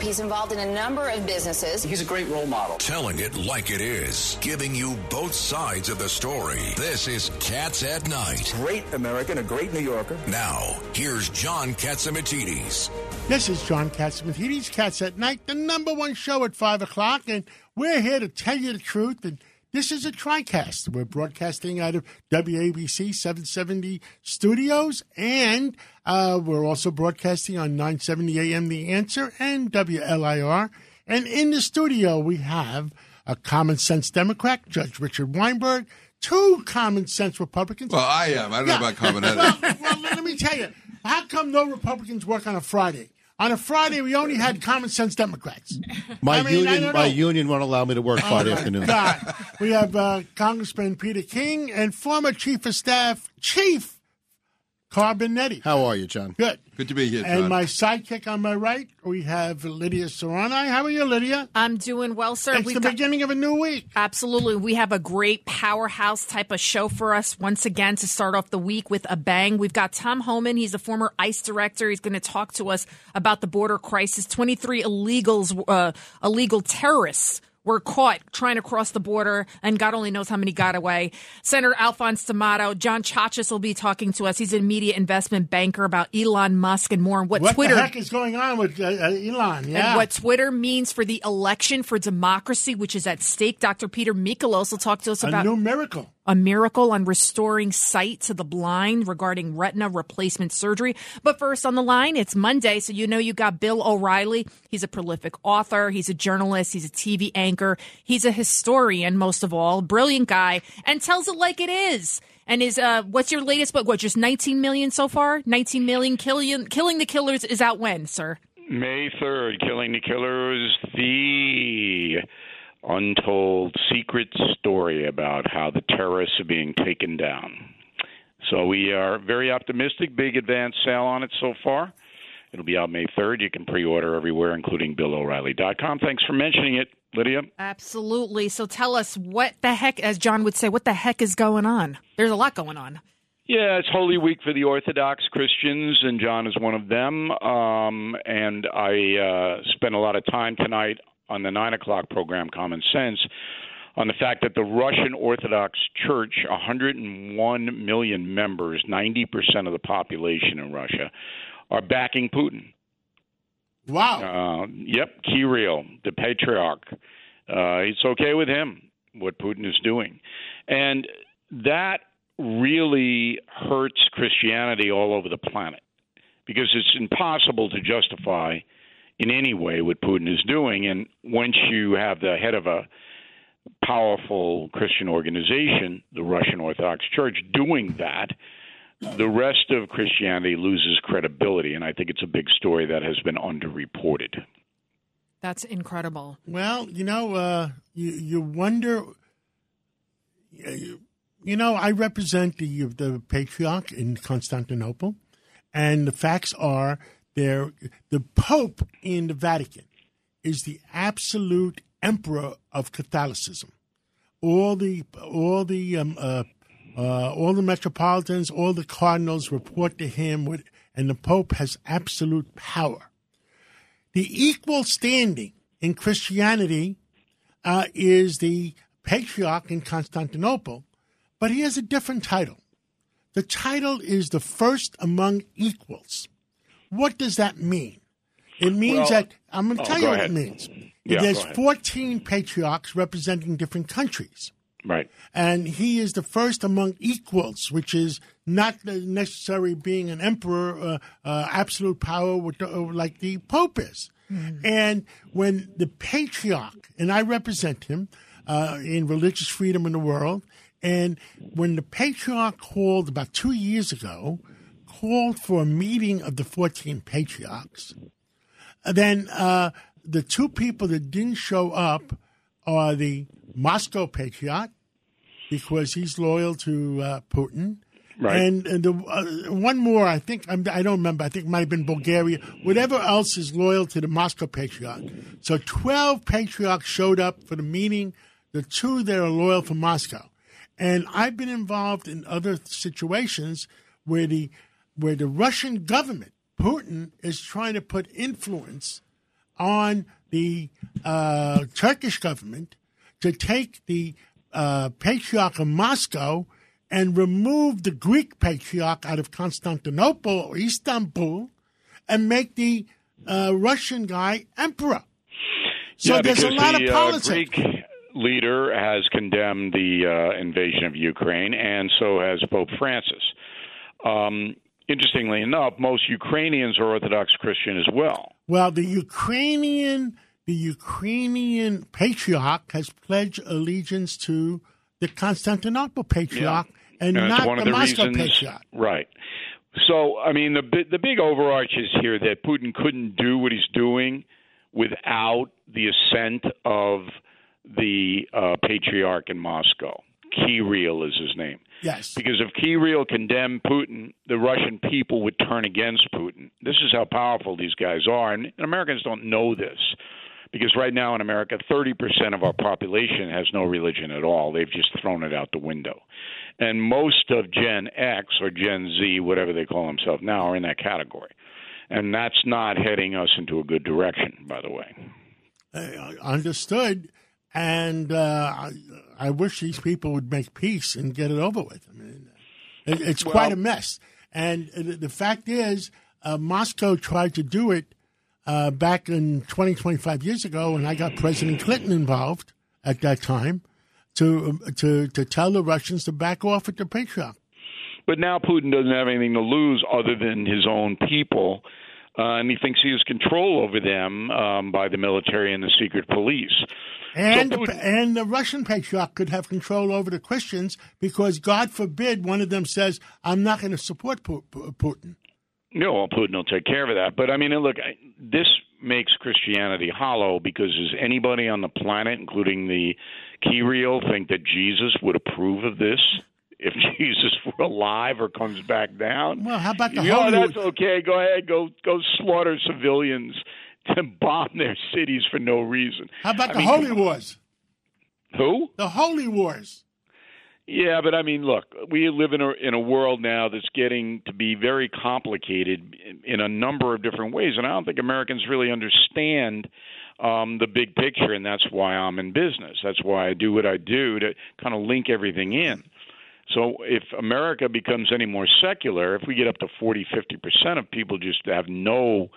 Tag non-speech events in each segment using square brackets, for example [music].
group. He's involved in a number of businesses. He's a great role model. Telling it like it is, giving you both sides of the story. This is Cats at Night. Great American, a great New Yorker. Now, here's John Catsimatidis. This is John Catsimatidis, Cats at Night, the number one show at 5 o'clock, and we're here to tell you the truth and this is a TriCast. We're broadcasting out of WABC 770 studios, and uh, we're also broadcasting on 970 AM The Answer and WLIR. And in the studio, we have a common sense Democrat, Judge Richard Weinberg, two common sense Republicans. Well, I am. I don't yeah. know about common sense. well, [laughs] well, let me tell you, how come no Republicans work on a Friday? On a Friday, we only had common sense Democrats. My I mean, union, my union won't allow me to work Friday oh afternoon. God. [laughs] We have uh, Congressman Peter King and former Chief of Staff Chief Carbonetti. How are you, John? Good. Good to be here, John. And my sidekick on my right, we have Lydia Serrani. How are you, Lydia? I'm doing well, sir. It's We've the got... beginning of a new week. Absolutely. We have a great powerhouse type of show for us once again to start off the week with a bang. We've got Tom Homan. He's a former ICE director. He's going to talk to us about the border crisis. 23 illegals, uh, illegal terrorists were caught trying to cross the border, and God only knows how many got away. Senator Alphonse D'Amato, John Chachas will be talking to us. He's an media investment banker about Elon Musk and more, and what, what Twitter the heck is going on with uh, uh, Elon. Yeah, and what Twitter means for the election for democracy, which is at stake. Dr. Peter Mikolos will talk to us about a new miracle a miracle on restoring sight to the blind regarding retina replacement surgery. But first on the line, it's Monday, so you know you got Bill O'Reilly. He's a prolific author, he's a journalist, he's a TV anchor, he's a historian, most of all, brilliant guy, and tells it like it is. And is uh, what's your latest book? What, just 19 million so far? 19 million killing killing the killers is out when, sir? May 3rd, Killing the Killers, the untold secret story about how the terrorists are being taken down. So we are very optimistic. Big advance sale on it so far. It'll be out May 3rd. You can pre order everywhere, including BillO'Reilly.com. Thanks for mentioning it, Lydia. Absolutely. So tell us what the heck, as John would say, what the heck is going on? There's a lot going on. Yeah, it's Holy Week for the Orthodox Christians, and John is one of them. Um, and I uh, spent a lot of time tonight on the nine o'clock program, Common Sense, on the fact that the Russian Orthodox Church, 101 million members, 90% of the population in Russia, are backing Putin. Wow. Uh, yep, Kirill, the patriarch. Uh, it's okay with him what Putin is doing, and that really hurts Christianity all over the planet because it's impossible to justify in any way what Putin is doing. And once you have the head of a powerful Christian organization, the Russian Orthodox Church, doing that, the rest of Christianity loses credibility. And I think it's a big story that has been underreported. That's incredible. Well, you know, uh, you, you wonder. You, you know, I represent the the patriarch in Constantinople, and the facts are there, the Pope in the Vatican is the absolute emperor of Catholicism. All the all the um, uh, uh, all the metropolitans, all the cardinals report to him, with, and the Pope has absolute power. The equal standing in Christianity uh, is the patriarch in Constantinople, but he has a different title. The title is the first among equals. What does that mean? It means well, that I'm going to oh, tell you what ahead. it means. Yeah, There's 14 patriarchs representing different countries. Right. And he is the first among equals, which is not necessarily being an emperor, uh, uh, absolute power with, uh, like the Pope is. Mm-hmm. And when the patriarch, and I represent him uh, in religious freedom in the world, and when the patriarch called about two years ago called for a meeting of the 14 patriarchs. Then uh, the two people that didn't show up are the Moscow patriarch, because he's loyal to uh, Putin. Right. And, and the, uh, one more, I think, I'm, I do not remember, I think it might have been Bulgaria. Whatever else is loyal to the Moscow patriarch. So 12 patriarchs showed up for the meeting, the two that are loyal for Moscow. And I've been involved in other situations where the where the Russian government, Putin, is trying to put influence on the uh, Turkish government to take the uh, patriarch of Moscow and remove the Greek patriarch out of Constantinople or Istanbul and make the uh, Russian guy emperor. So yeah, there's a lot the, of politics. Uh, Greek leader has condemned the uh, invasion of Ukraine, and so has Pope Francis. Um, interestingly enough, most Ukrainians are Orthodox Christian as well. Well, the Ukrainian the Ukrainian patriarch has pledged allegiance to the Constantinople patriarch yeah. and, and not one the, the Moscow reasons, patriarch. Right. So, I mean, the the big overarch is here that Putin couldn't do what he's doing without the assent of the uh, patriarch in Moscow. Kirill is his name. Yes. Because if Kirill condemned Putin, the Russian people would turn against Putin. This is how powerful these guys are, and, Americans don't know this. Because right now in America, 30% of our population has no religion at all. They've just thrown it out the window. And most of Gen X or Gen Z, whatever they call themselves now, are in that category. And that's not heading us into a good direction, by the way. Uh, understood. And uh, I, wish these people would make peace and get it over with. I mean, it, it's well, quite a mess. And the fact is, uh, Moscow tried to do it uh, back in 20, 25 years ago, and I got President Clinton involved at that time to to to tell the Russians to back off at the patriarch. But now Putin doesn't have anything to lose other than his own people, uh, and he thinks he has control over them um, by the military and the secret police. And so Putin, the, and the Russian patriarch could have control over the Christians because God forbid one of them says, "I'm not going to support Putin." No, well, Putin will take care of that. But I mean, look, this makes Christianity hollow because does anybody on the planet, including the Kirill, think that Jesus would approve of this? If [laughs] Jesus were alive or comes back down, well, how about the you Holy know, that's okay. Go ahead, go go slaughter civilians [laughs] to bomb their cities for no reason. How about I the mean, Holy Wars? Who? The Holy Wars. Yeah, but I mean, look, we live in a in a world now that's getting to be very complicated in, in a number of different ways, and I don't think Americans really understand um, the big picture, and that's why I'm in business. That's why I do what I do to kind of link everything in. So if America becomes any more secular, if we get up to 40, 50 percent of people just have no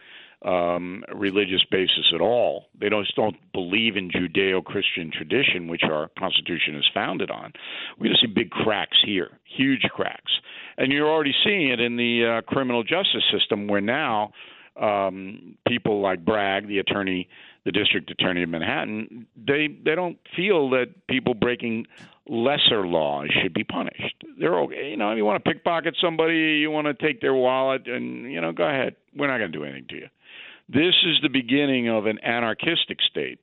um, religious basis at all. They don't, just don't believe in Judeo-Christian tradition, which our Constitution is founded on. We just see big cracks here, huge cracks, and you're already seeing it in the uh, criminal justice system, where now um, people like Bragg, the attorney, the district attorney of Manhattan, they they don't feel that people breaking lesser laws should be punished. They're okay. You know, if you want to pickpocket somebody, you want to take their wallet, and you know, go ahead. We're not going to do anything to you. This is the beginning of an anarchistic state,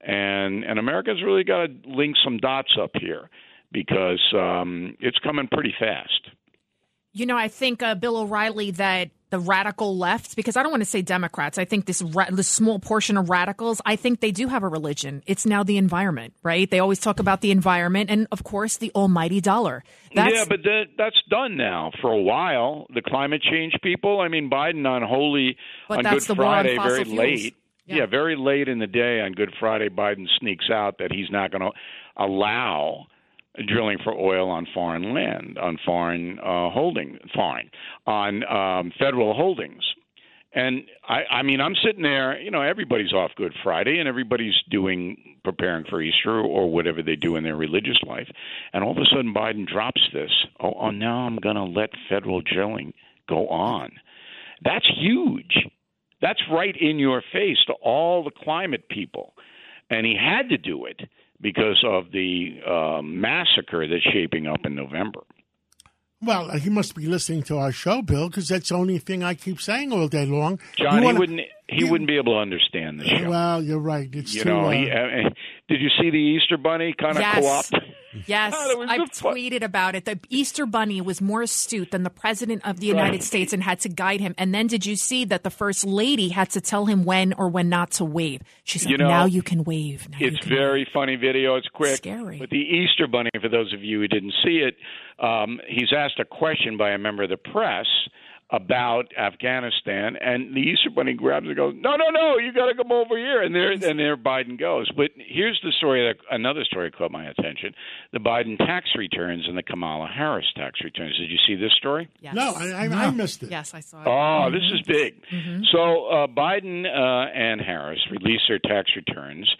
and and America's really got to link some dots up here because um, it's coming pretty fast. You know, I think uh, Bill O'Reilly that the radical left, because I don't want to say Democrats. I think this ra- this small portion of radicals, I think they do have a religion. It's now the environment, right? They always talk about the environment, and of course, the almighty dollar. That's, yeah, but that, that's done now for a while. The climate change people. I mean, Biden on Holy on Good Friday, very fuels. late. Yeah. yeah, very late in the day on Good Friday, Biden sneaks out that he's not going to allow drilling for oil on foreign land, on foreign uh, holding, foreign, on um, federal holdings. And I, I mean, I'm sitting there. You know, everybody's off Good Friday, and everybody's doing preparing for Easter or whatever they do in their religious life. And all of a sudden, Biden drops this. Oh, oh now I'm going to let federal drilling go on. That's huge. That's right in your face to all the climate people, and he had to do it because of the uh, massacre that's shaping up in November. Well, he must be listening to our show, Bill, because that's the only thing I keep saying all day long. John, wanna, he wouldn't. He you, wouldn't be able to understand the show. Well, you're right. It's you too, know. Uh, He, uh, did you see the Easter Bunny kind of yes. co-op? [laughs] Yes, I've tweeted about it. The Easter Bunny was more astute than the President of the United Right. States and had to guide him. And then did you see that the First Lady had to tell him when or when not to wave? She said, You know, now you can wave. Now It's can very funny video. It's quick. Scary. But the Easter Bunny, for those of you who didn't see it, um, he's asked a question by a member of the press about Afghanistan, and the Easter Bunny grabs and goes, "No, no, no! You got to come over here." And there, and there Biden goes. But here's the story that another story caught my attention: the Biden tax returns and the Kamala Harris tax returns. Did you see this story? Yes. No, I, I, I missed it. Yes, I saw it. Oh, this is big. So uh, Biden uh, and Harris released their tax returns,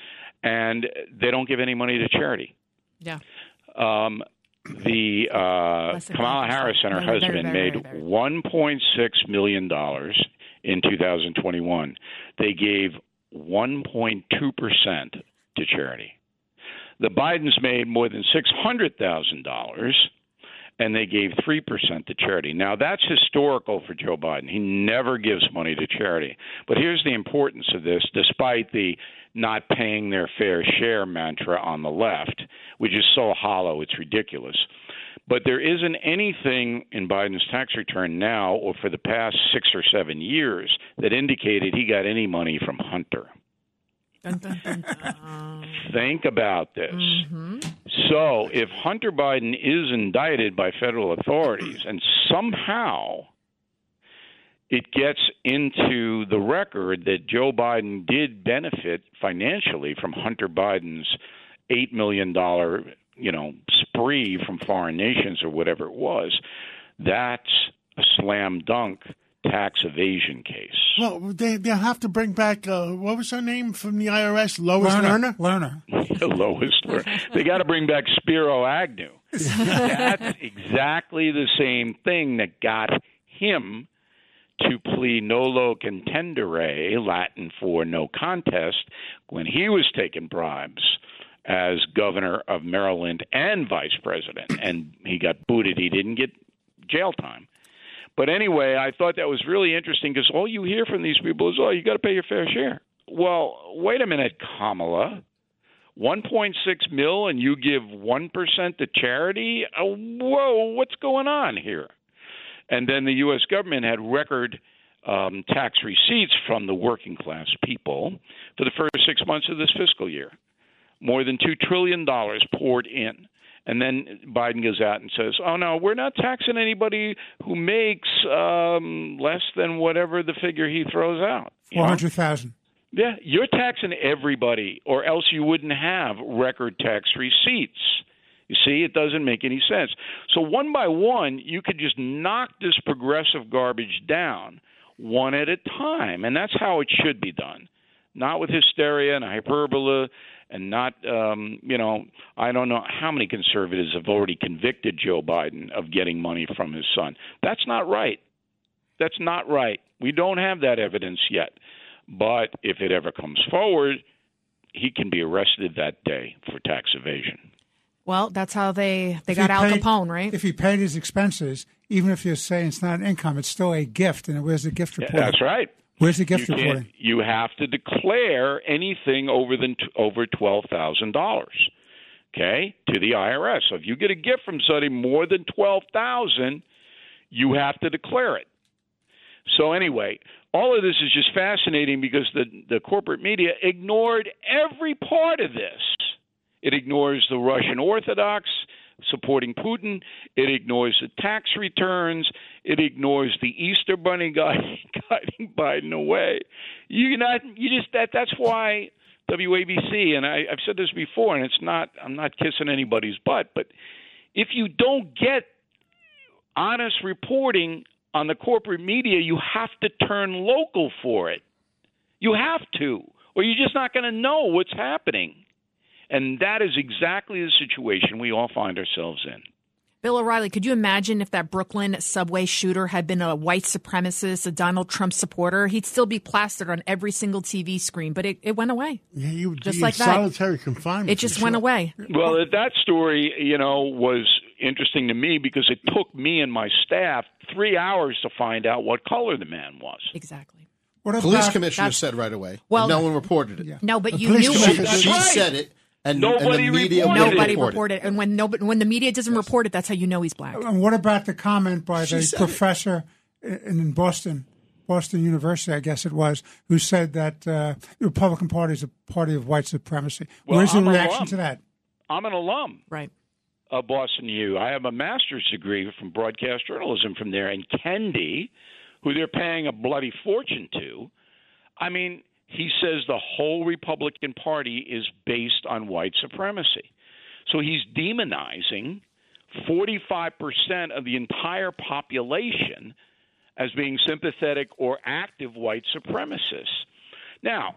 and they don't give any money to charity. Yeah. Um, the uh, Kamala Harris and her husband made very, very. 1.6 million dollars in 2021. They gave 1.2 percent to charity. The Bidens made more than six hundred thousand dollars, and they gave three percent to charity. Now that's historical for Joe Biden. He never gives money to charity. But here's the importance of this: despite the not paying their fair share mantra on the left, which is so hollow, it's ridiculous. But there isn't anything in Biden's tax return now or for the past six or seven years that indicated he got any money from Hunter. Dun, dun, dun, dun. Think about this. Mm-hmm. So, if Hunter Biden is indicted by federal authorities and somehow it gets into the record that Joe Biden did benefit financially from Hunter Biden's $8 million, you know, spree from foreign nations or whatever it was, that's a slam dunk tax evasion case. Well, they they have to bring back uh, what was her name from the IRS, Lois Lerner. Lerner. the lowest. Lerner. They got to bring back Spiro Agnew. [laughs] That's exactly the same thing that got him to plea nolo contendere, Latin for no contest, when he was taking bribes as governor of Maryland and vice president, and he got booted. He didn't get jail time. But anyway, I thought that was really interesting because all you hear from these people is, "Oh, you got to pay your fair share." Well, wait a minute, Kamala. 1.6 mil and you give 1% to charity? Oh, whoa, what's going on here? And then the U.S. government had record um, tax receipts from the working class people for the first six months of this fiscal year. More than $2 trillion poured in. And then Biden goes out and says, "Oh no, we're not taxing anybody who makes um, less than whatever the figure he throws out." Four hundred thousand. Yeah, you're taxing everybody, or else you wouldn't have record tax receipts. You see, it doesn't make any sense. So, one by one, you could just knock this progressive garbage down one at a time. And that's how it should be done. Not with hysteria and hyperbole, and not, um, you know, I don't know how many conservatives have already convicted Joe Biden of getting money from his son. That's not right. That's not right. We don't have that evidence yet. But if it ever comes forward, he can be arrested that day for tax evasion. Well, that's how they they If got he Al paid- Capone, right? If he paid his expenses, even if you're saying it's not an income, it's still a gift. And where's the gift Yeah, reporting? That's right. Where's the gift you can't- reporting? You have to declare anything over than over twelve thousand dollars, okay, to the IRS. So if you get a gift from somebody more than twelve thousand, you have to declare it. So anyway, all of this is just fascinating because the the corporate media ignored every part of this. It ignores the Russian Orthodox supporting Putin. It ignores the tax returns. It ignores the Easter Bunny guy [laughs] guiding Biden away. You not you just that that's why WABC and I, I've said this before, and it's not I'm not kissing anybody's butt, but if you don't get honest reporting on the corporate media, you have to turn local for it. You have to, or you're just not going to know what's happening. And that is exactly the situation we all find ourselves in. Bill O'Reilly, could you imagine if that Brooklyn subway shooter had been a white supremacist, a Donald Trump supporter? He'd still be plastered on every single TV screen, but it, it went away. Yeah, you Just you like that. solitary confinement. It just for went sure. away. Well, that story, you know, was interesting to me because it took me and my staff three hours to find out what color the man was. Exactly. What Police about- commissioner That's- said right away. Well- no one reported it. No, but The you knew She, commissioner- it. That's she right. said it, and, Nobody and the media reported it. Nobody report reported. And when nobody, when the media doesn't report it, that's how you know he's black. And what about the comment by She the said it. professor in, in Boston, Boston University, I guess it was, who said that uh, the Republican Party is a party of white supremacy? Well, Where's I'm the reaction to that? I'm an alum Right. of Boston U. I have a master's degree from broadcast journalism from there. And Kendi, who they're paying a bloody fortune to. I mean, he says the whole Republican Party is based on white supremacy. So he's demonizing 45% of the entire population as being sympathetic or active white supremacists. Now,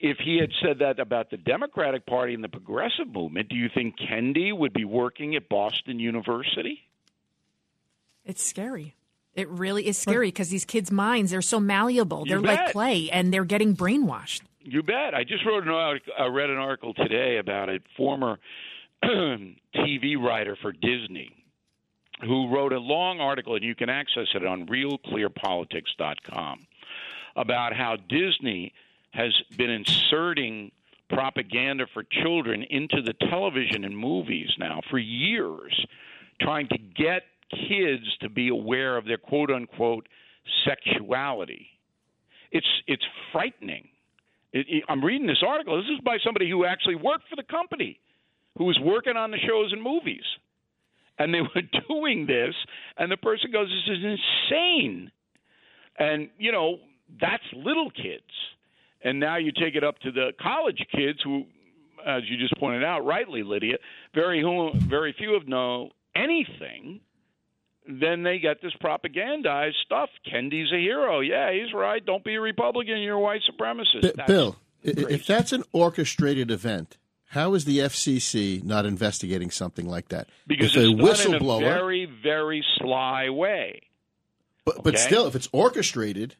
if he had said that about the Democratic Party and the progressive movement, do you think Kendi would be working at Boston University? It's scary. It really is scary because these kids' minds, they're so malleable. They're like clay and they're getting brainwashed. You bet. I just wrote an article, I read an article today about a former [clears throat] TV writer for Disney who wrote a long article, and you can access it on realclearpolitics.com, about how Disney has been inserting propaganda for children into the television and movies now for years, trying to get kids to be aware of their quote unquote sexuality. It's it's frightening. It, it, I'm reading this article. This is by somebody who actually worked for the company, who was working on the shows and movies, and they [laughs] were doing this. And the person goes, "This is insane." And you know, that's little kids. And now you take it up to the college kids who, as you just pointed out rightly, Lydia, very very few of know anything then they get this propagandized stuff. Kendi's a hero. Yeah, he's right. Don't be a Republican. You're a white supremacist. B- Bill, if that's an orchestrated event, how is the FCC not investigating something like that? Because if it's a whistleblower, in a very, very sly way. But but still, if it's orchestrated,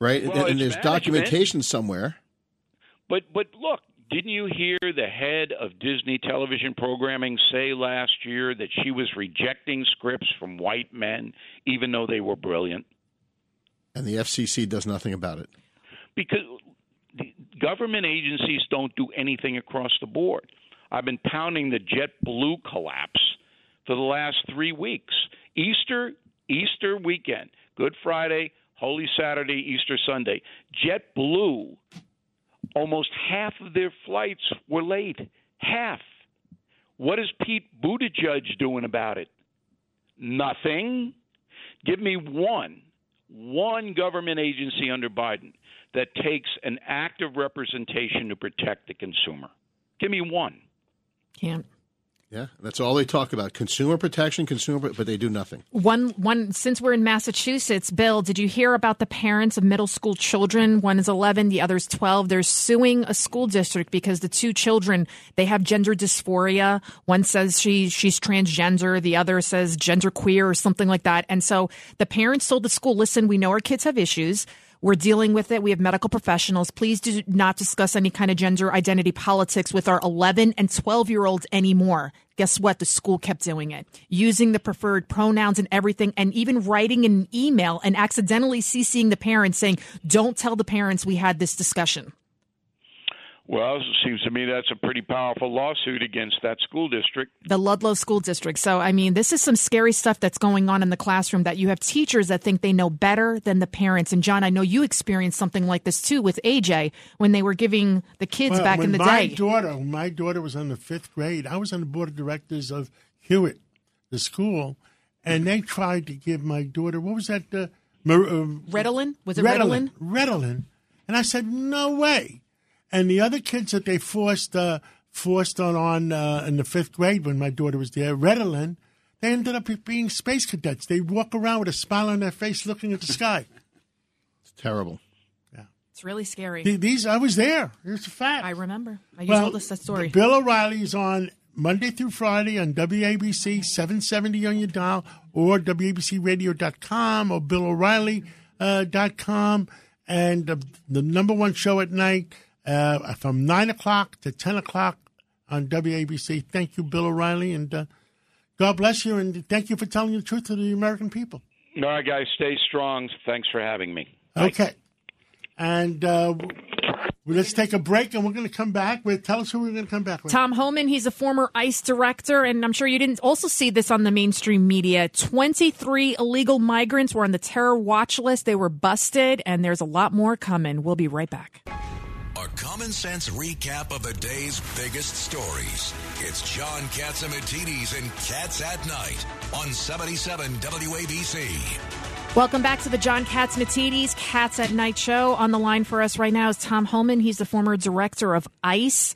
right, Well, and, and there's management. documentation somewhere. But but look, didn't you hear the head of Disney television programming say last year that she was rejecting scripts from white men, even though they were brilliant? And the FCC does nothing about it. because government agencies don't do anything across the board. I've been pounding the JetBlue collapse for the last three weeks. Easter, Easter weekend, Good Friday, Holy Saturday, Easter Sunday. JetBlue, almost half of their flights were late. Half. What is Pete Buttigieg doing about it? Nothing. Give me one, one government agency under Biden that takes an active representation to protect the consumer. Give me one. Can't. Yeah, that's all they talk about: consumer protection, consumer, but they do nothing. One, one. Since we're in Massachusetts, Bill, did you hear about the parents of middle school children? One is 11, the other is 12. They're suing a school district because the two children they have gender dysphoria. One says she she's transgender, the other says genderqueer or something like that. And so the parents told the school, "Listen, we know our kids have issues." We're dealing with it. We have medical professionals. Please do not discuss any kind of gender identity politics with our 11 and 12 year olds anymore. Guess what? The school kept doing it, using the preferred pronouns and everything, and even writing an email and accidentally CCing the parents saying, Don't tell the parents we had this discussion. Well, it seems to me that's a pretty powerful lawsuit against that school district. The Ludlow School District. So, I mean, this is some scary stuff that's going on in the classroom that you have teachers that think they know better than the parents. And, John, I know you experienced something like this too with AJ when they were giving the kids Well, back when in the my day. daughter, when my daughter was in the fifth grade. I was on the board of directors of Hewitt, the school, and they tried to give my daughter what was that? Uh, Mar- uh, Ritalin? Was it Ritalin? Ritalin. And I said, no way. And the other kids that they forced uh, forced on on uh, in the fifth grade when my daughter was there, Ritalin, they ended up being space cadets. They walk around with a smile on their face, looking at the sky. It's terrible. Yeah, it's really scary. The- These I was there. It's a fact. I remember. You told us that story. Bill O'Reilly is on Monday through Friday on WABC 770 on your dial or WABCRadio.com or BillO'Reilly.com. Uh, dot com. and the, the number one show at night uh, from 9 o'clock to 10 o'clock on WABC. Thank you, Bill O'Reilly, and uh, God bless you, and thank you for telling the truth to the American people. All right, guys, stay strong. Thanks for having me. Okay. And uh, let's take a break, and we're going to come back with. Tell us who we're going to come back with. Tom Homan, he's a former ICE director, and I'm sure you didn't also see this on the mainstream media. 23 illegal migrants were on the terror watch list. They were busted, and there's a lot more coming. We'll be right back. A common sense recap of the day's biggest stories. It's John Catsimatidis and Cats at Night on 77 WABC. Welcome back to the John Catsimatidis Cats at Night show. On the line for us right now is Tom Homan. He's the former director of ICE.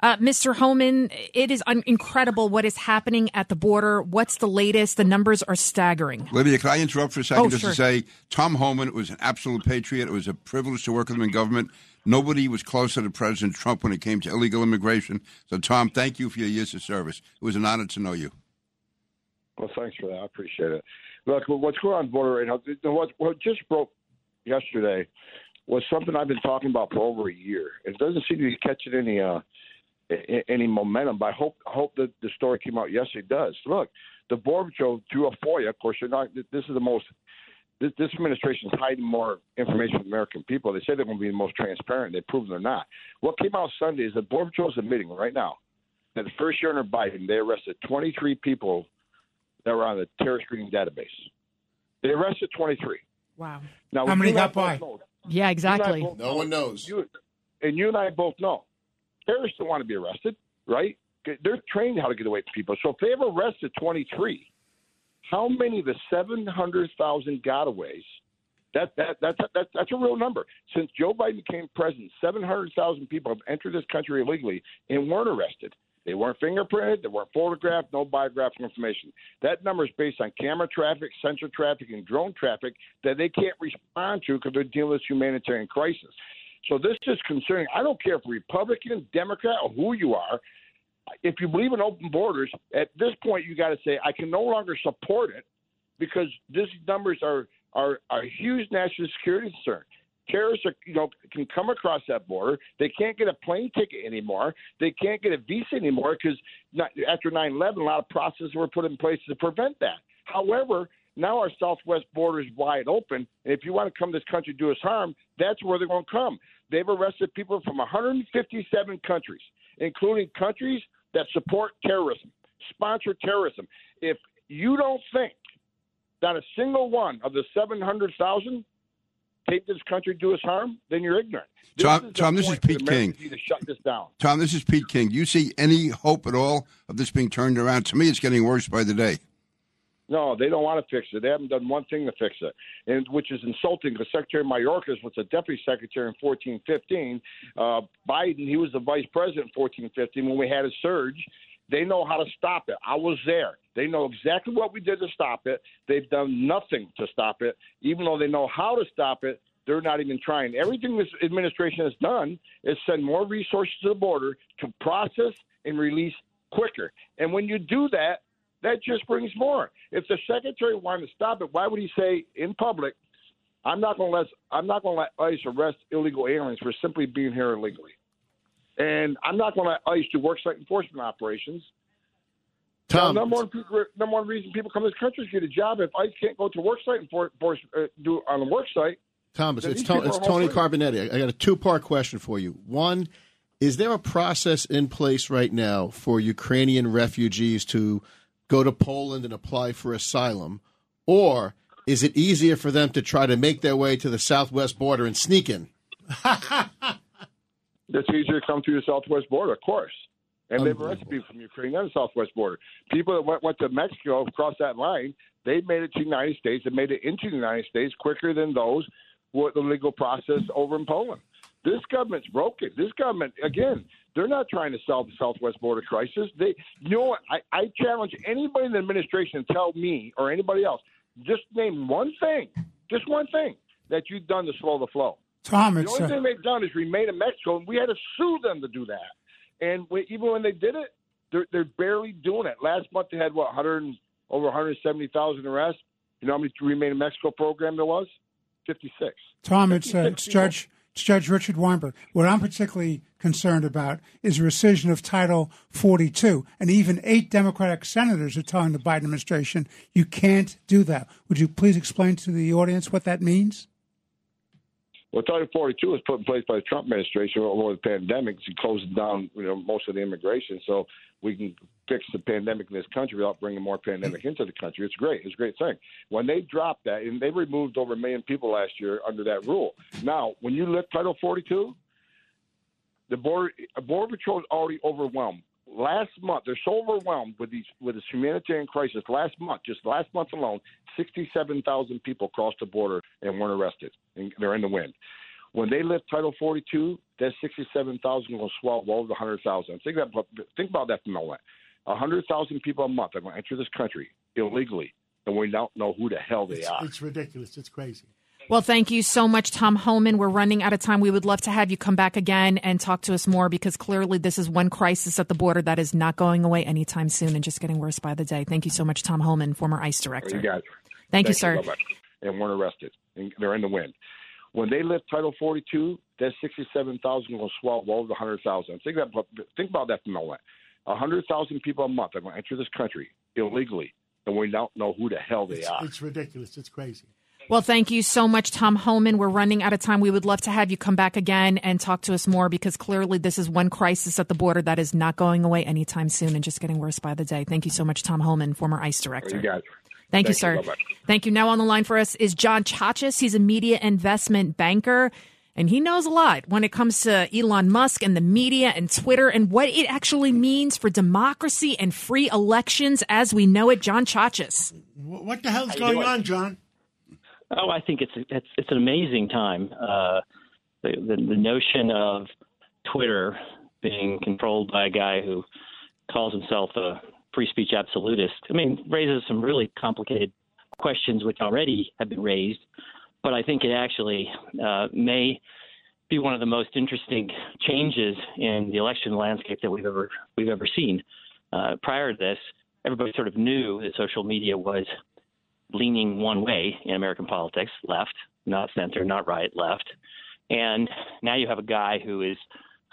Uh, Mr. Homan, it is un- incredible what is happening at the border. What's the latest? The numbers are staggering. Lydia, can I interrupt for a second Oh, just sure. to say Tom Homan was an absolute patriot. It was a privilege to work with him in government. Nobody was closer to President Trump when it came to illegal immigration. So, Tom, thank you for your years of service. It was an honor to know you. Well, thanks for that. I appreciate it. Look, what's going on border right now? What, what just broke yesterday was something I've been talking about for over a year. It doesn't seem to be catching any uh, any momentum, but I hope hope that the story came out yesterday it does. Look, the border patrol through a FOIA. Of course, you're not. This is the most. This, this administration is hiding more information from American people. They say they're going to be the most transparent. They've proven they're not. What came out Sunday is the border patrol is admitting right now that the first year under Biden, they arrested 23 people that were on the terror screening database. They arrested 23. Wow. Now, How many you and I got by? know- Yeah, exactly. you and I both No one knows. You, and you and I both know terrorists don't want to be arrested, right? They're trained how to get away from people. So if they have arrested 23, how many of the 700,000 gotaways? That, that, that's, that's, a real number. Since Joe Biden became president, 700,000 people have entered this country illegally and weren't arrested. They weren't fingerprinted, they weren't photographed, no biographical information. That number is based on camera traffic, sensor traffic, and drone traffic that they can't respond to because they're dealing with humanitarian crisis. So this is concerning. I don't care if Republican, Democrat, or who you are. If you believe in open borders, at this point you got to say I can no longer support it because these numbers are are a huge national security concern. Terrorists are, you know, can come across that border. They can't get a plane ticket anymore. They can't get a visa anymore because after 9/11, a lot of processes were put in place to prevent that. However, now our southwest border is wide open, and if you want to come to this country do us harm, that's where they're going to come. They've arrested people from 157 countries, including countries that support terrorism, sponsor terrorism. If you don't think that a single one of the 700,000 take this country to do us harm, then you're ignorant. This Tom- Tom, this is Pete King. to shut this down. Tom, this is Pete King. Do you see any hope at all of this being turned around? To me, it's getting worse by the day. No, they don't want to fix it. They haven't done one thing to fix it, and which is insulting because Secretary Mayorkas was the deputy secretary in 1415. Uh, Biden, he was the vice president in 1415 when we had a surge. They know how to stop it. I was there. They know exactly what we did to stop it. They've done nothing to stop it. Even though they know how to stop it, they're not even trying. Everything this administration has done is send more resources to the border to process and release quicker. And when you do that, that just brings more. If the secretary wanted to stop it, why would he say in public, "I'm not going to let I'm not going to let ICE arrest illegal aliens for simply being here illegally," and I'm not going to let ICE do worksite enforcement operations. Tom, Now, number one, number one reason people come to this country is to get a job. If ICE can't go to worksite and for, for, uh, do on a worksite, Thomas, it's, to, it's Tony Carbonetti. I got a two part question for you. One, is there a process in place right now for Ukrainian refugees to go to Poland and apply for asylum? Or is it easier for them to try to make their way to the southwest border and sneak in? [laughs] it's easier to come through the southwest border, of course. And they've arrested people from Ukraine and the southwest border. People that went, went to Mexico across that line, they made it to the United States and made it into the United States quicker than those with the legal process over in Poland. This government's broken. This government, again, they're not trying to solve the southwest border crisis. They, you know what? I, I challenge anybody in the administration to tell me or anybody else, just name one thing, just one thing that you've done to slow the flow. Tom, The only uh, thing they've done is remain in Mexico, and we had to sue them to do that. And we, even when they did it, they're, they're barely doing it. Last month they had what 100 over 170,000 arrests. You know how many remain in Mexico program there was? 56. Tom, it's, uh, it's Judge Judge Richard Weinberg. What I'm particularly concerned about is a rescission of Title 42, and even eight Democratic senators are telling the Biden administration you can't do that. Would you please explain to the audience what that means? Well, Title 42 was put in place by the Trump administration over the pandemic to close down, you know, most of the immigration, so we can fix the pandemic in this country without bringing more pandemic into the country. It's great. It's a great thing. When they dropped that, and they removed over a million people last year under that rule. Now, when you lift Title 42, the border border patrol is already overwhelmed. last month they're so overwhelmed with these with this humanitarian crisis. Last month, just last month alone, sixty-seven thousand people crossed the border and weren't arrested, and they're in the wind. When they lift Title 42, that 67,000 will swell well over the 100,000. Think about think about that for a moment. 100,000 people a month are going to enter this country illegally, and we don't know who the hell they It's, are. it's ridiculous. It's crazy. Well, thank you so much, Tom Homan. We're running out of time. We would love to have you come back again and talk to us more because clearly this is one crisis at the border that is not going away anytime soon and just getting worse by the day. Thank you so much, Tom Homan, former ICE director. You guys. Thank you, sir. Bye-bye. And weren't arrested. And they're in the wind. When they lift Title 42, that 67,000 will swell well over the 100,000. Think about think about that for a moment. 100,000 people a month are going to enter this country illegally, and we don't know who the hell they It's, are. it's ridiculous. It's crazy. Well, thank you so much, Tom Homan. We're running out of time. We would love to have you come back again and talk to us more because clearly this is one crisis at the border that is not going away anytime soon and just getting worse by the day. Thank you so much, Tom Homan, former ICE director. You guys. Thank, you, Thank you. sir. Bye-bye. Thank you. Now on the line for us is John Chachas. He's a media investment banker. And he knows a lot when it comes to Elon Musk and the media and Twitter and what it actually means for democracy and free elections as we know it. John Chachas. What the hell's going doing? on, John? Oh, I think it's it's it's an amazing time. Uh, the, the the notion of Twitter being controlled by a guy who calls himself a free speech absolutist. I mean, raises some really complicated questions, which already have been raised. But I think it actually uh, may be one of the most interesting changes in the election landscape that we've ever we've ever seen. Uh, prior to this, everybody sort of knew that social media was leaning one way in American politics, left, not center, not right, left. And now you have a guy who is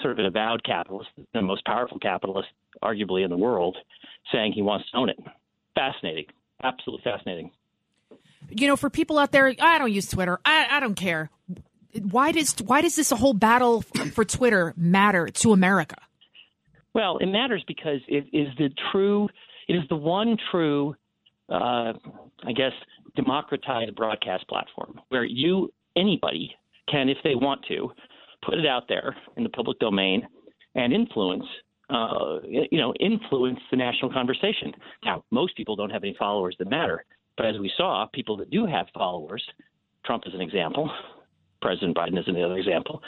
sort of an avowed capitalist, the most powerful capitalist, arguably, in the world, saying he wants to own it. Fascinating. Absolutely fascinating. You know, for people out there, I don't use Twitter. I, I don't care. Why does why does this whole battle for Twitter matter to America? Well, it matters because it is the true, it is the one true, uh, I guess, democratized broadcast platform where you, anybody, can, if they want to, put it out there in the public domain and influence, uh, you know, influence the national conversation. Now, most people don't have any followers that matter, but as we saw, people that do have followers, Trump is an example, President Biden is another example.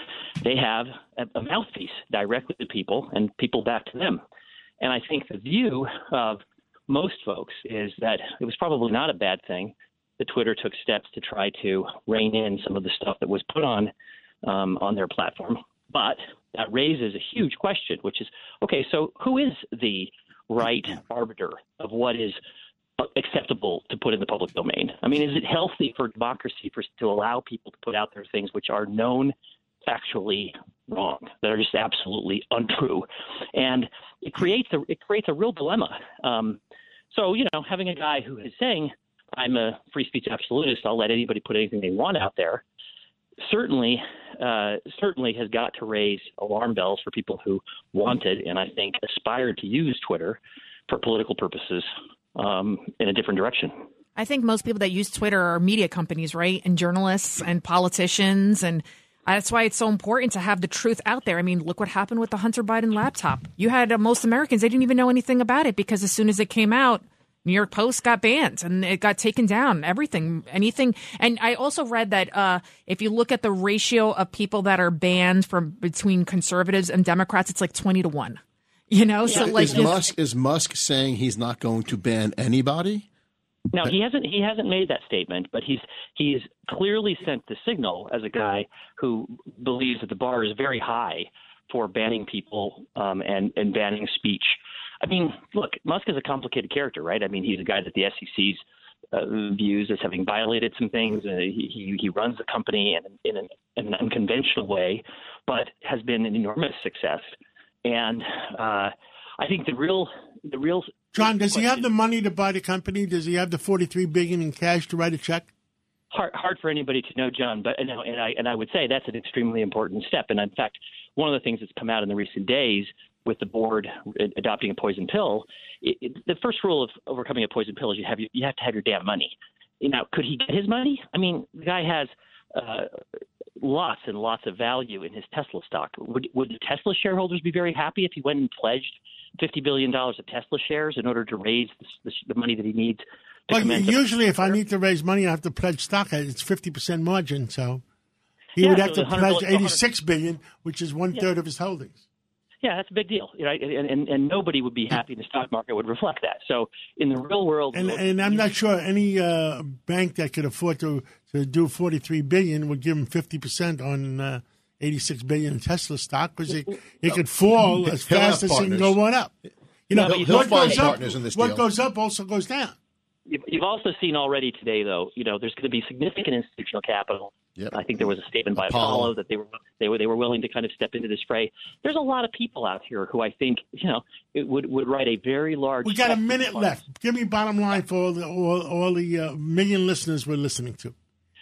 They have a, mouthpiece directly to people and people back to them. And I think the view of most folks is that it was probably not a bad thing that Twitter took steps to try to rein in some of the stuff that was put on um, on their platform. But that raises a huge question, which is okay, so who is the right arbiter of what is acceptable to put in the public domain? I mean, is it healthy for democracy for to allow people to put out their things which are known factually wrong, that are just absolutely untrue, and it creates a it creates a real dilemma. Um, so you know, having a guy who is saying, "I'm a free speech absolutist. I'll let anybody put anything they want out there," certainly uh, certainly has got to raise alarm bells for people who wanted and I think aspired to use Twitter for political purposes um, in a different direction. I think most people that use Twitter are media companies, right? And journalists and politicians. And that's why it's so important to have the truth out there. I mean, look what happened with the Hunter Biden laptop. You had uh, most Americans, they didn't even know anything about it because as soon as it came out, New York Post got banned and it got taken down. Everything, anything. And I also read that uh, if you look at the ratio of people that are banned from between conservatives and Democrats, it's like 20 to 1. You know, so like is Musk is Musk saying he's not going to ban anybody? Now he hasn't he hasn't made that statement, but he's he's clearly sent the signal as a guy who believes that the bar is very high for banning people um, and and banning speech. I mean, look, Musk is a complicated character, right? I mean, he's a guy that the SEC's uh, views as having violated some things. Uh, he, he runs the company in, in, an, in an unconventional way, but has been an enormous success. And uh, I think the real the real John, does he have the money to buy the company? Does he have the forty-three billion in cash to write a check? hard, hard for anybody to know, John. But no, and I and I would say that's an extremely important step. And in fact, one of the things that's come out in the recent days with the board adopting a poison pill, it, it, the first rule of overcoming a poison pill is you have you have to have your damn money. Now, could he get his money? I mean, the guy has uh, lots and lots of value in his Tesla stock. Would would the Tesla shareholders be very happy if he went and pledged fifty billion dollars of Tesla shares in order to raise the, the, the money that he needs? To Well, usually, if I need to raise money, I have to pledge stock. It's fifty percent margin, so he Yeah, would so have to pledge eighty six billion, which is one third of his holdings. Yeah, that's a big deal, right? And, and and nobody would be happy. The stock market would reflect that. So in the real world, And and I'm not sure any uh, bank that could afford to to do forty-three billion would give them fifty percent on uh, eighty-six billion in Tesla stock because it, it could fall as fast as it can go one up. You know, No, what goes up, in this what deal. goes up also goes down. You've you've also seen already today, though. You know, there's going to be significant institutional capital. Yep. I think there was a statement by Apollo. Apollo, that they were they were they were willing to kind of step into this fray. There's a lot of people out here who I think you know it would would write a very large. We got a minute left. Give me bottom line for all the all, all the uh, million listeners we're listening to.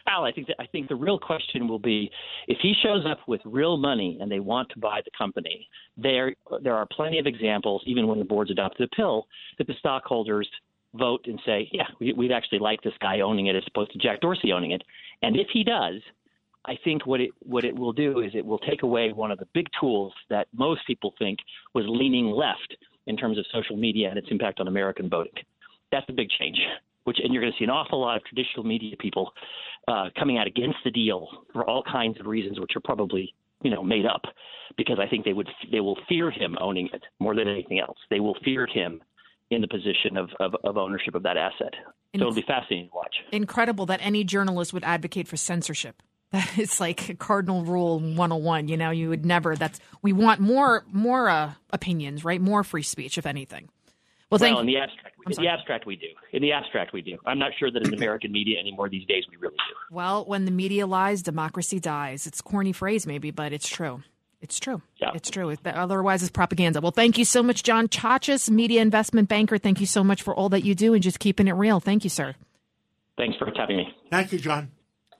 Al, I think that, I think the real question will be if he shows up with real money and they want to buy the company. There there are plenty of examples, even when the board's adopted a pill, that the stockholders vote and say, yeah, we, we'd actually like this guy owning it as opposed to Jack Dorsey owning it. And if he does, I think what it what it will do is it will take away one of the big tools that most people think was leaning left in terms of social media and its impact on American voting. That's a big change. Which and you're going to see an awful lot of traditional media people uh, coming out against the deal for all kinds of reasons, which are probably you know made up, because I think they would they will fear him owning it more than anything else. They will fear him in the position of, of, of ownership of that asset. So it'll be fascinating to watch. Incredible that any journalist would advocate for censorship. [laughs] That is like cardinal rule 101. You know, you would never. That's we want more more uh, opinions, right? More free speech, if anything. Well, thank well, in the abstract, I'm in the abstract we do. In the abstract we do. I'm not sure that in [clears throat] American media anymore these days we really do. Well, when the media lies, democracy dies. It's a corny phrase, maybe, but it's true. It's true. Yeah. It's true. It- Otherwise, it's propaganda. Well, thank you so much, John Chachas, media investment banker. Thank you so much for all that you do and just keeping it real. Thank you, sir. Thanks for having me. Thank you, John.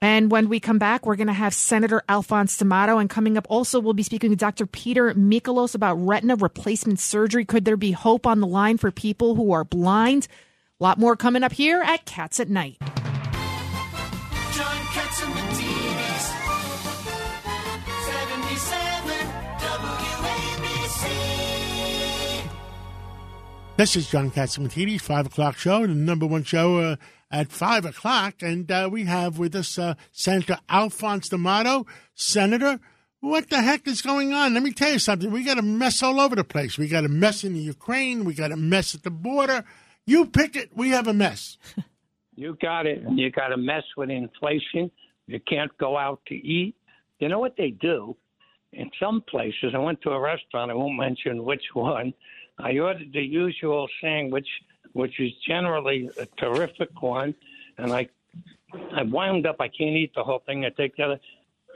And when we come back, we're going to have Senator Alphonse D'Amato. And coming up also, we'll be speaking with Dr. Peter Michalos about retina replacement surgery. Could there be hope on the line for people who are blind? A lot more coming up here at Cats at Night. This is John Catsimatidis, 5 o'clock show, the number one show uh, at 5 o'clock. And uh, we have with us uh, Senator Alphonse D'Amato. Senator, what the heck is going on? Let me tell you something. We got a mess all over the place. We got a mess in the Ukraine. We got a mess at the border. You pick it, we have a mess. [laughs] You got it. You got a mess with inflation. You can't go out to eat. You know what they do? In some places, I went to a restaurant, I won't mention which one. I ordered the usual sandwich, which is generally a terrific one. And I, I wound up, I can't eat the whole thing. I take the other.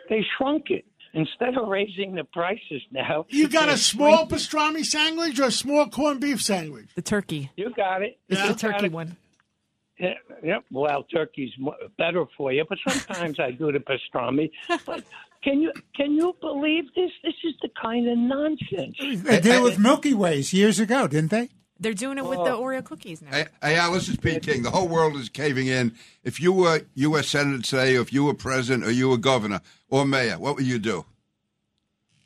They shrunk it. Instead of raising the prices now, [laughs] You got a small shrinking- pastrami sandwich or a small corned beef sandwich? The turkey. You got it. It's You the turkey it. one. Yeah, yep. Well, turkey's better for you, but sometimes I do the pastrami. But [laughs] can you can you believe this? This is the kind of nonsense. They did it with Milky Ways years ago, didn't they? They're doing it with the Oreo cookies now. Hey, hey, Al, this is Pete King. The whole world is caving in. If you were U.S. Senator today, or if you were president, or you were governor or mayor, what would you do?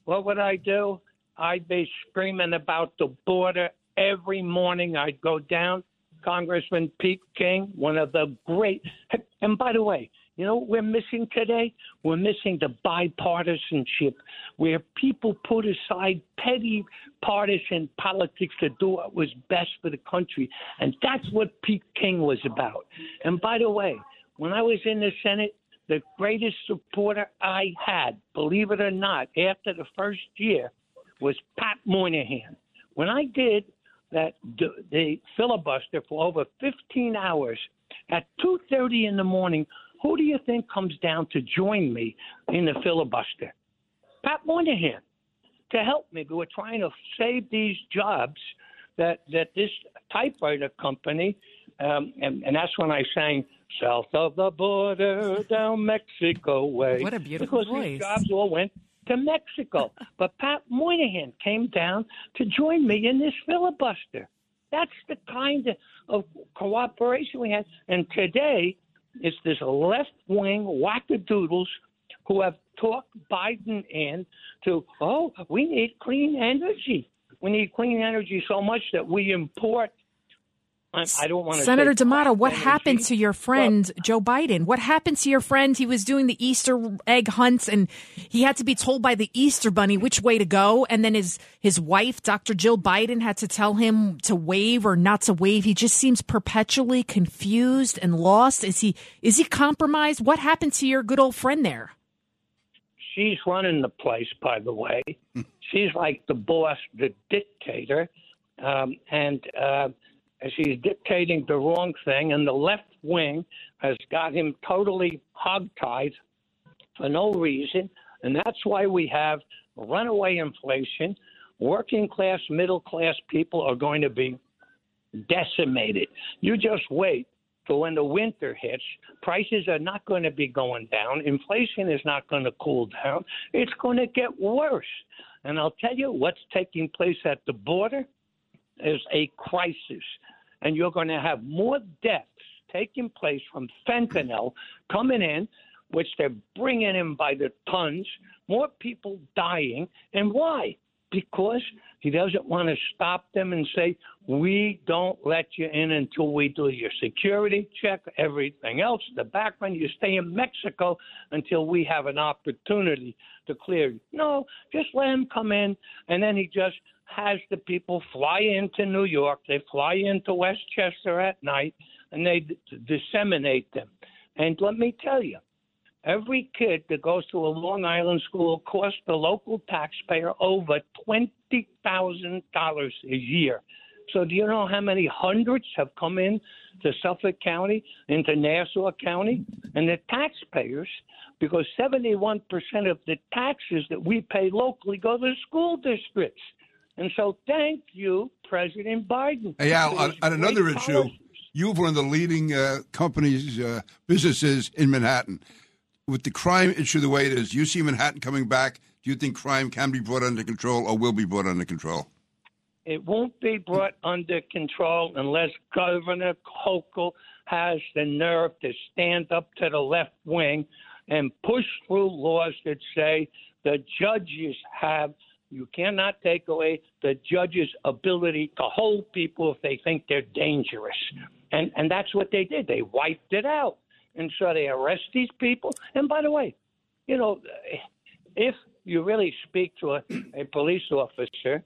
What would I do? I'd be screaming about the border every morning. I'd go down, Congressman Pete King, one of the great. And by the way, you know what we're missing today? We're missing the bipartisanship where people put aside petty partisan politics to do what was best for the country. And that's what Pete King was about. And by the way, when I was in the Senate, the greatest supporter I had, believe it or not, after the first year was Pat Moynihan. When I did that the, filibuster for over 15 hours at 2:30 in the morning, who do you think comes down to join me in the filibuster? Pat Moynihan to help me. We were trying to save these jobs that that this typewriter company, um, and, and that's when I sang "South of the Border, Down Mexico Way." What a beautiful because voice. these jobs all went to Mexico. [laughs] but Pat Moynihan came down to join me in this filibuster. That's the kind of cooperation we had. And today, it's this left wing wackadoodles who have talked Biden in to, oh, we need clean energy. We need clean energy so much that we import. I, I don't want to. Senator D'Amato, what energy, happened to your friend Joe Biden? What happened to your friend? He was doing the Easter egg hunts, and he had to be told by the Easter Bunny which way to go. And then his his wife, Dr. Jill Biden, had to tell him to wave or not to wave. He just seems perpetually confused and lost. Is he is he compromised? What happened to your good old friend there? she's running the place, by the way. [laughs] she's like the boss, the dictator, um, and uh, she's dictating the wrong thing. And the left wing has got him totally hogtied for no reason, and that's why we have runaway inflation. Working class, middle class people are going to be decimated. You just wait till when the winter hits, prices are not going to be going down. Inflation is not going to cool down. It's going to get worse. And I'll tell you what's taking place at the border is a crisis. And you're going to have more deaths taking place from fentanyl coming in, which they're bringing in by the tons, more people dying. And why? Because he doesn't want to stop them and say, we don't let you in until we do your security check, everything else, the background. You stay in Mexico until we have an opportunity to clear you. No, just let him come in, and then he just has the people fly into New York. They fly into Westchester at night, and they d- disseminate them. And let me tell you, Every kid that goes to a Long Island school costs the local taxpayer over twenty thousand dollars a year. So do you know how many hundreds have come in to Suffolk County, into Nassau County, and the taxpayers, because seventy-one percent of the taxes that we pay locally go to the school districts. And so, thank you, President Biden. Hey, Al, on, on another issue, policies. you have one of the leading uh, companies, uh, businesses in Manhattan. With the crime issue the way it is, you see Manhattan coming back. Do you think crime can be brought under control or will be brought under control? It won't be brought under control unless Governor Hochul has the nerve to stand up to the left wing and push through laws that say the judges have. You cannot take away the judge's ability to hold people if they think they're dangerous. And and that's what they did. They wiped it out. And so they arrest these people. And by the way, you know, if you really speak to a, a police officer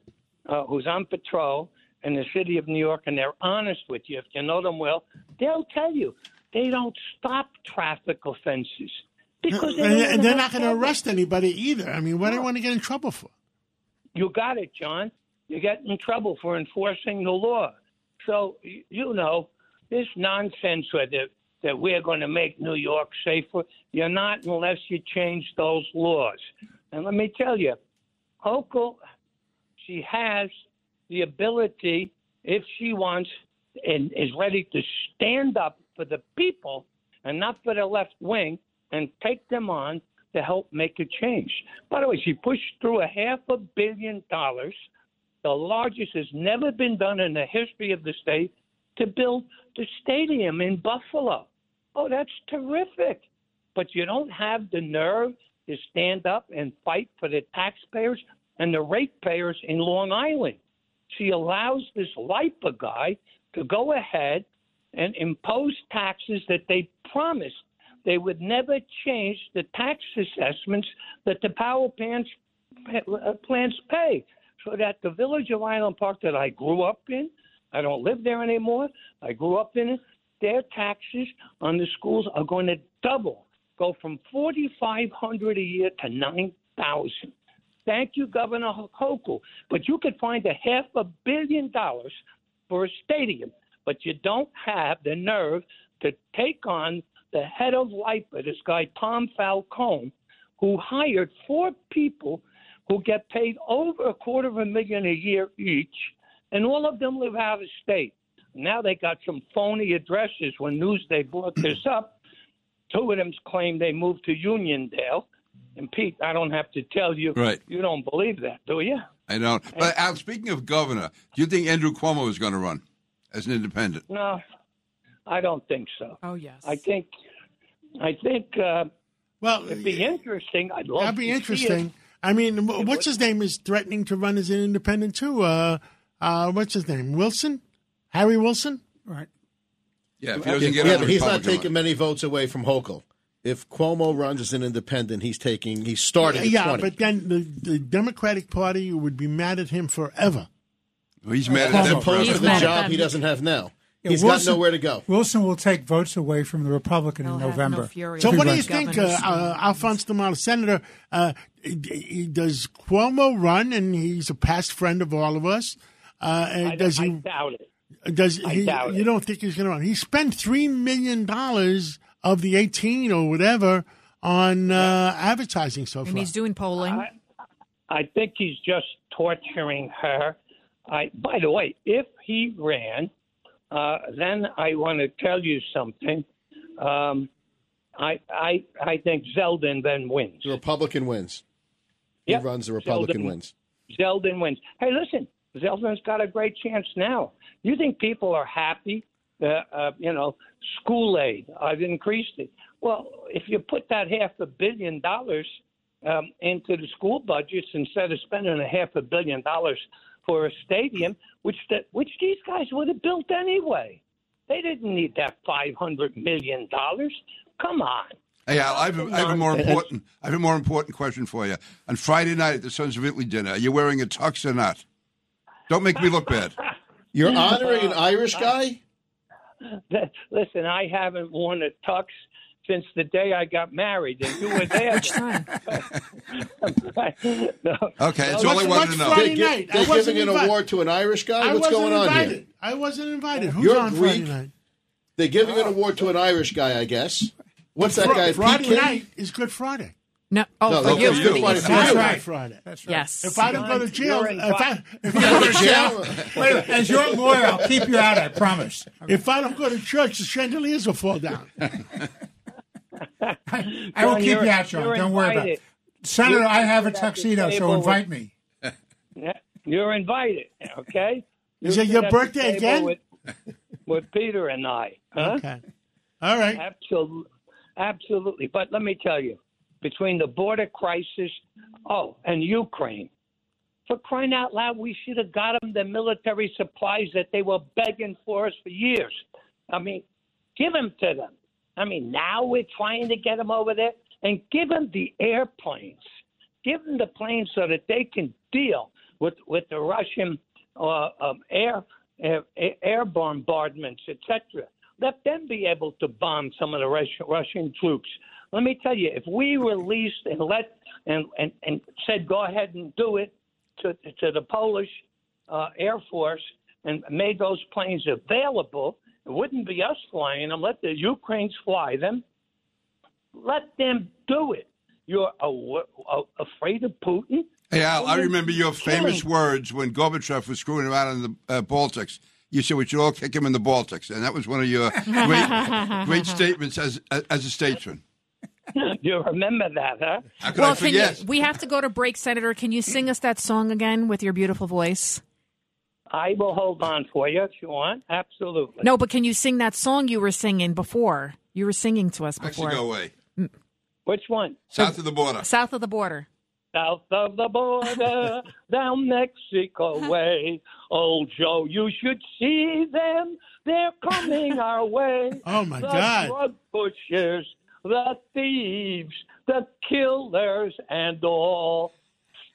uh, who's on patrol in the city of New York and they're honest with you, if you know them well, they'll tell you they don't stop traffic offenses because they And, they're not going to arrest anybody either. I mean, what do you want to get in trouble for? You got it, John. You get in trouble for enforcing the law. So you know this nonsense with it that we're going to make New York safer. You're not unless you change those laws. And let me tell you, Hochul, she has the ability, if she wants, and is ready to stand up for the people and not for the left wing and take them on to help make a change. By the way, she pushed through a half a billion dollars, the largest has never been done in the history of the state, to build the stadium in Buffalo. Oh, that's terrific. But you don't have the nerve to stand up and fight for the taxpayers and the ratepayers in Long Island. She allows this LIPA guy to go ahead and impose taxes that they promised they would never change the tax assessments that the power plants, uh, plants pay. So that the village of Island Park that I grew up in, I don't live there anymore. I grew up in it. Their taxes on the schools are going to double, go from forty five hundred a year to nine thousand. Thank you, Governor Hochul. But you could find a half a billion dollars for a stadium, but you don't have the nerve to take on the head of LIPA, this guy Tom Falcone, who hired four people who get paid over a quarter of a million a year each, and all of them live out of state. Now they got some phony addresses. When Newsday brought this up, two of them claim they moved to Uniondale. And Pete, I don't have to tell you, Right. you don't believe that, do you? I don't. But Al, speaking of governor, do you think Andrew Cuomo is going to run as an independent? No, I don't think so. Oh yes. I think, I think uh, Well, it'd be interesting. I'd love That'd be to see interesting. it. I mean, what's his name is threatening to run as an independent too. Uh, uh, what's his name? Wilson, Harry Wilson. Right. Yeah, if he doesn't get yeah, on but he's not taking many votes away from Hochul. If Cuomo runs as an independent, he's taking. He's starting. yeah, at 20. but then the, the Democratic Party would be mad at him forever. Well, he's mad as opposed to the job he doesn't have now. Yeah, He's Wilson- got nowhere to go. Wilson will take votes away from the Republican in November. So, what do you think, uh, uh, Alphonse D'Amato, Senator? Uh, d- d- does Cuomo run, and he's a past friend of all of us? Uh, and I, does I he? doubt it. Does I he? doubt You it. don't think he's going to run? He spent three million dollars of the eighteen or whatever on uh, advertising so far. And he's doing polling. I, I think he's just torturing her. I, by the way, if he ran, uh, then I want to tell you something. Um, I, I, I think Zeldin then wins. The Republican wins. Yep. He runs. The Republican Zeldin- wins. Zeldin wins. Hey, listen, Zeldin's got a great chance now. You think people are happy? Uh, uh, you know, school aid, I've increased it. Well, if you put that half a billion dollars um, into the school budgets instead of spending a half a billion dollars for a stadium, which which these guys would have built anyway, they didn't need that five hundred million dollars. Come on. Hey, Al, I have, a, I have a more important. I have a more important question for you. On Friday night at the Sons of Italy dinner, are you wearing a tux or not? Don't make me look bad. You're honoring an Irish guy. [laughs] Listen, I haven't worn a tux since the day I got married, and you were there. Which time? [laughs] no, Okay, that's no, all I wanted to know. Friday They're, night. They're wasn't giving an invited. award to an Irish guy. I What's wasn't going on here? I wasn't invited. Who's You're on Friday night? They're giving an award to an Irish guy, I guess. What's that Fri- guy? Friday Pete King? night is Good Friday. No, oh, No, for that's you. Good Friday for That's you. right. Friday. That's right. Yes. If I don't go to jail, You're if I, [laughs] if I Go go to to jail, [laughs] jail. Wait, as your lawyer, I'll keep you out. I promise. if I don't go to church, the chandeliers will fall down. [laughs] I will keep you're- out, John. Don't worry about it. Senator, You're I have a invited at the tuxedo, so invite with- me. You're invited, okay? Is You it your birthday table again? With, with Peter and I, huh? Okay. All right. Absolutely, absolutely. But let me tell you, between the border crisis, oh, and Ukraine, for crying out loud, we should have got them the military supplies that they were begging for us for years. I mean, give them to them. I mean, now we're trying to get them over there and give them the airplanes. Give them the planes so that they can deal with with the Russian uh, um, air, air air bombardments, etc. Let them be able to bomb some of the Russian, Russian troops. Let me tell you, if we released and let and, and, and said go ahead and do it to to the Polish uh, Air Force and made those planes available, it wouldn't be us flying them. Let the Ukrainians fly them. Let them do it. You're aw- a- afraid of Putin? Hey, Al, I remember your famous killing. words when Gorbachev was screwing around in the uh, Baltics. You said we should all kick him in the Baltics, and that was one of your great, [laughs] great statements as as a statesman. [laughs] you remember that, huh? How could Well, I can you, we have to go to break, Senator. Can you sing us that song again with your beautiful voice? I will hold on for you if you want. Absolutely. No, but can you sing that song you were singing before? You were singing to us before. Actually, go away. Mm. Which one? South of the border. South of the border. South of the border, [laughs] down Mexico uh-huh. way. Oh, Joe, you should see them. They're coming our way. [laughs] Oh, my the God. drug pushers, the thieves, the killers, and all.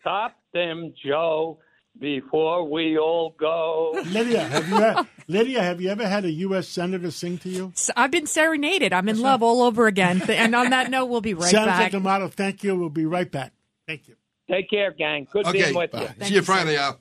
Stop them, Joe, before we all go. [laughs] Lydia, have you ever, Lydia, have you ever had a U.S. senator sing to you? So I've been serenaded. I'm in love all over again. And on that note, we'll be right Sounds back. like a model. Thank you. We'll be right back. Thank you. Take care, gang. Good Okay, being with you. see you Friday, Al.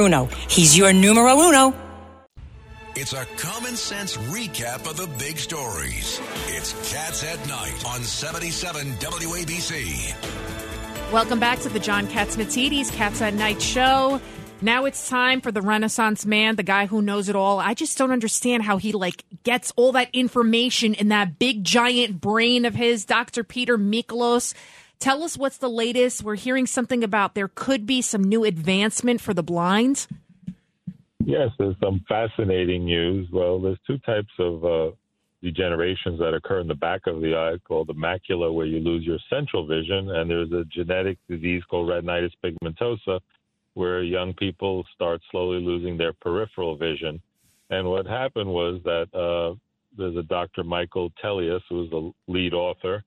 He's your numero uno. It's a common sense recap of the big stories. It's Cats at Night on 77 WABC. Welcome back to the John Catsimatidis Cats at Night show. Now it's time for the Renaissance man, the guy who knows it all. I just don't understand how he like gets all that information in that big giant brain of his, Dr. Peter Michalos. Tell us what's the latest. We're hearing something about there could be some new advancement for the blind. Yes, there's some fascinating news. Well, there's two types of uh, degenerations that occur in the back of the eye called the macula, where you lose your central vision, and there's a genetic disease called retinitis pigmentosa, where young people start slowly losing their peripheral vision. And what happened was that uh, there's a Dr. Michael Telias, who was the lead author,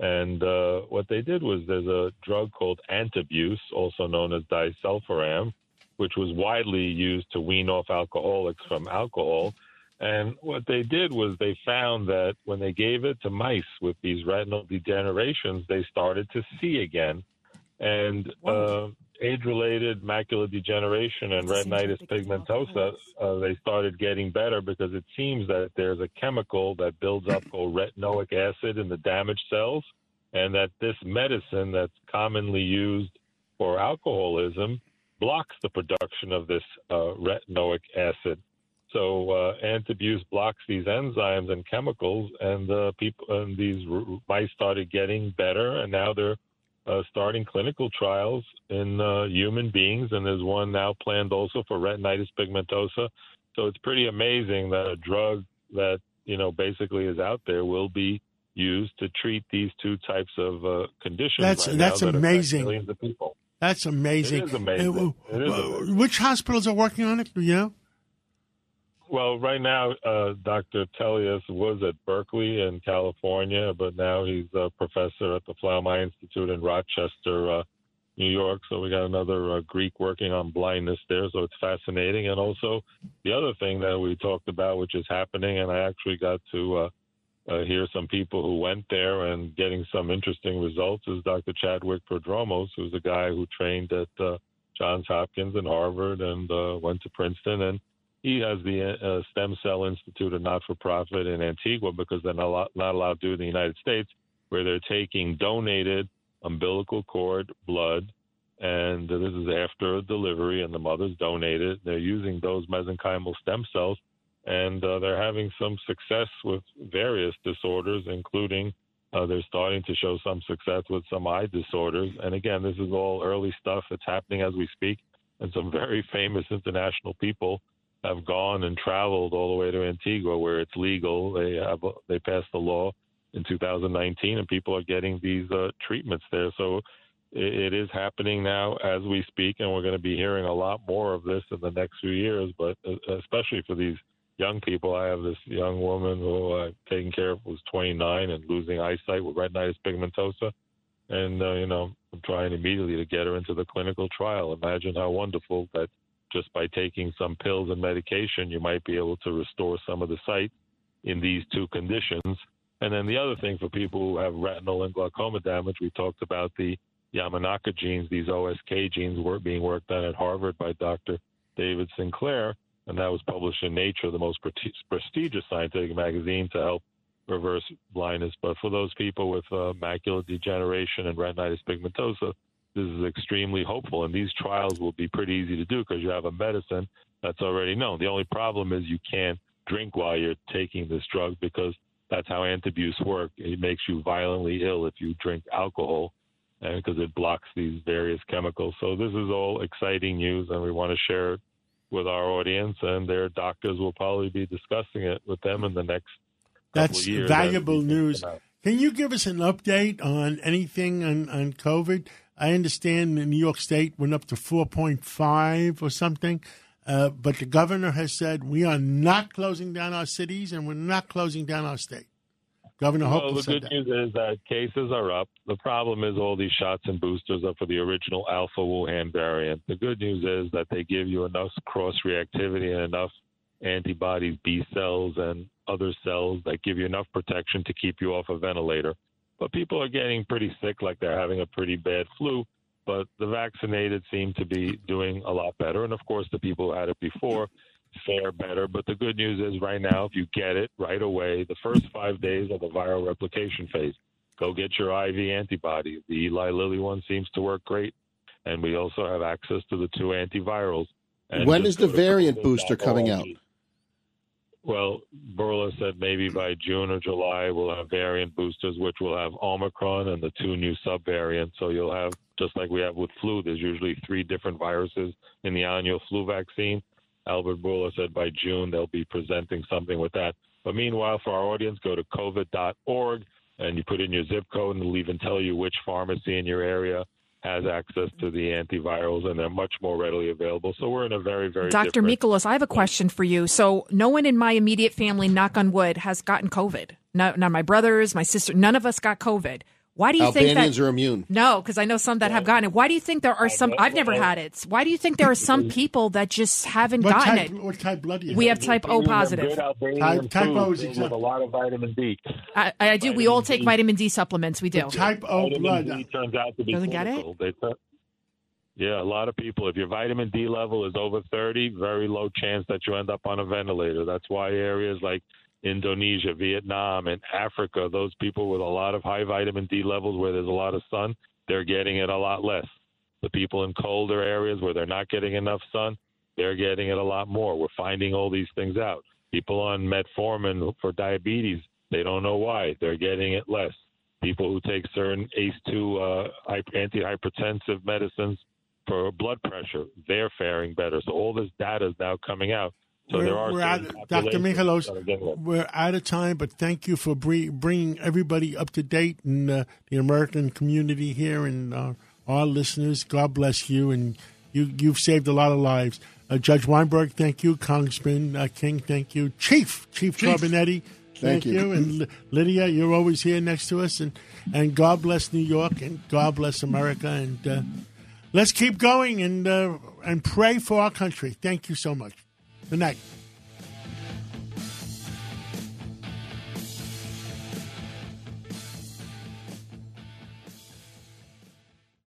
and uh, what they did was there's a drug called Antabuse, also known as disulfiram, which was widely used to wean off alcoholics from alcohol. And what they did was they found that when they gave it to mice with these retinal degenerations, they started to see again. And uh, age related macular degeneration and retinitis pigmentosa, uh, they started getting better because it seems that there's a chemical that builds up [clears throat] called retinoic acid in the damaged cells. And that this medicine that's commonly used for alcoholism blocks the production of this uh, retinoic acid. So uh, antabuse blocks these enzymes and chemicals, and uh, people and these r- mice started getting better, and now they're uh, starting clinical trials in uh, human beings, and there's one now planned also for retinitis pigmentosa. So it's pretty amazing that a drug that you know basically is out there will be used to treat these two types of uh, conditions. That's right that's that amazing. Millions of people. That's amazing. It is amazing. Uh, It is uh, amazing. Which hospitals are working on it? Do you know? Well, right now, uh, Dr. Telias was at Berkeley in California, but now he's a professor at the Flaum Institute in Rochester, uh, New York. So we got another uh, Greek working on blindness there. So it's fascinating. And also, the other thing that we talked about, which is happening, and I actually got to uh, uh, hear some people who went there and getting some interesting results, is Dr. Chadwick Prodromos, who's a guy who trained at uh, Johns Hopkins and Harvard and uh, went to Princeton. And he has the uh, Stem Cell Institute, a not-for-profit in Antigua, because they're not, not allowed to in the United States, where they're taking donated umbilical cord blood, and this is after delivery, and the mother's donated. They're using those mesenchymal stem cells, and uh, they're having some success with various disorders, including uh, they're starting to show some success with some eye disorders. And again, this is all early stuff. It's happening as we speak, and some very famous international people have gone and traveled all the way to Antigua where it's legal. They have they passed the law in 2019, and people are getting these uh, treatments there. So it, it is happening now as we speak, and we're going to be hearing a lot more of this in the next few years. But uh, especially for these young people, I have this young woman who I've taken care of was 29 and losing eyesight with retinitis pigmentosa. And, uh, you know, I'm trying immediately to get her into the clinical trial. Imagine how wonderful that just by taking some pills and medication, you might be able to restore some of the sight in these two conditions. And then the other thing for people who have retinal and glaucoma damage, we talked about the Yamanaka genes, these OSK genes were being worked on at Harvard by Dr. David Sinclair, and that was published in Nature, the most prestigious scientific magazine to help reverse blindness. But for those people with uh, macular degeneration and retinitis pigmentosa, this is extremely hopeful. And these trials will be pretty easy to do because you have a medicine that's already known. The only problem is you can't drink while you're taking this drug because that's how antabuse work. It makes you violently ill if you drink alcohol and because it blocks these various chemicals. So this is all exciting news, and we want to share it with our audience. And their doctors will probably be discussing it with them in the next couple That's valuable news. Can you give us an update on anything on, on COVID? I understand that New York State went up to 4.5 or something, uh, but the governor has said we are not closing down our cities and we're not closing down our state. Governor Well, Hochul the said good that. news is that cases are up. The problem is all these shots and boosters are for the original Alpha Wuhan variant. The good news is that they give you enough cross reactivity and enough antibodies, B cells, and other cells that give you enough protection to keep you off a ventilator. But people are getting pretty sick, like they're having a pretty bad flu. But the vaccinated seem to be doing a lot better. And of course, the people who had it before fare better. But the good news is, right now, if you get it right away, the first five days are the viral replication phase. Go get your IV antibody. The Eli Lilly one seems to work great, and we also have access to the two antivirals. And When is the variant booster coming out? Well, Bourla said maybe by June or July we'll have variant boosters, which will have Omicron and the two new subvariants. So you'll have, just like we have with flu, there's usually three different viruses in the annual flu vaccine. Albert Bourla said by June they'll be presenting something with that. But meanwhile, for our audience, go to covid.org and you put in your zip code and it'll even tell you which pharmacy in your area has access to the antivirals and they're much more readily available. So we're in a very, very Dr. Michalos, I have a question for you. So, no one in my immediate family, knock on wood, has gotten COVID. No, not my brothers, my sister, none of us got COVID. Why do you think Albanians that? are immune. No, because I know some that have gotten it. Why do you think there are some? I've never had it. Why do you think there are some [laughs] people that just haven't What gotten type, it? what type blood do you We have? have type O positive. Good Albanian Type- type food O is filled exact- with a lot of vitamin D. I, I do. We all take vitamin D supplements. We do. Type O vitamin blood. D turns out to be Doesn't get it? critical. They tur- yeah, a lot of people. If your vitamin D level is over 30, very low chance that you end up on a ventilator. That's why areas like Indonesia, Vietnam, and Africa, those people with a lot of high vitamin D levels where there's a lot of sun, they're getting it a lot less. The people in colder areas where they're not getting enough sun, they're getting it a lot more. We're finding all these things out. People on metformin for diabetes, they don't know why. They're getting it less. People who take certain ACE2 uh, hy- antihypertensive medicines for blood pressure, they're faring better. So all this data is now coming out. So we're, there are out, Dr. populations Michalos, that are getting it. we're out of time, but thank you for bring, bringing everybody up to date in uh, the American community here and uh, our listeners. God bless you, and you, you've saved a lot of lives. Uh, Judge Weinberg, thank you. Congressman uh, King, thank you. Chief, Chief, Chief. Carbonetti, thank, Thank you. And Lydia, you're always here next to us. And, and God bless New York, and God bless America. And uh, let's keep going and, uh, and pray for our country. Thank you so much. Good night.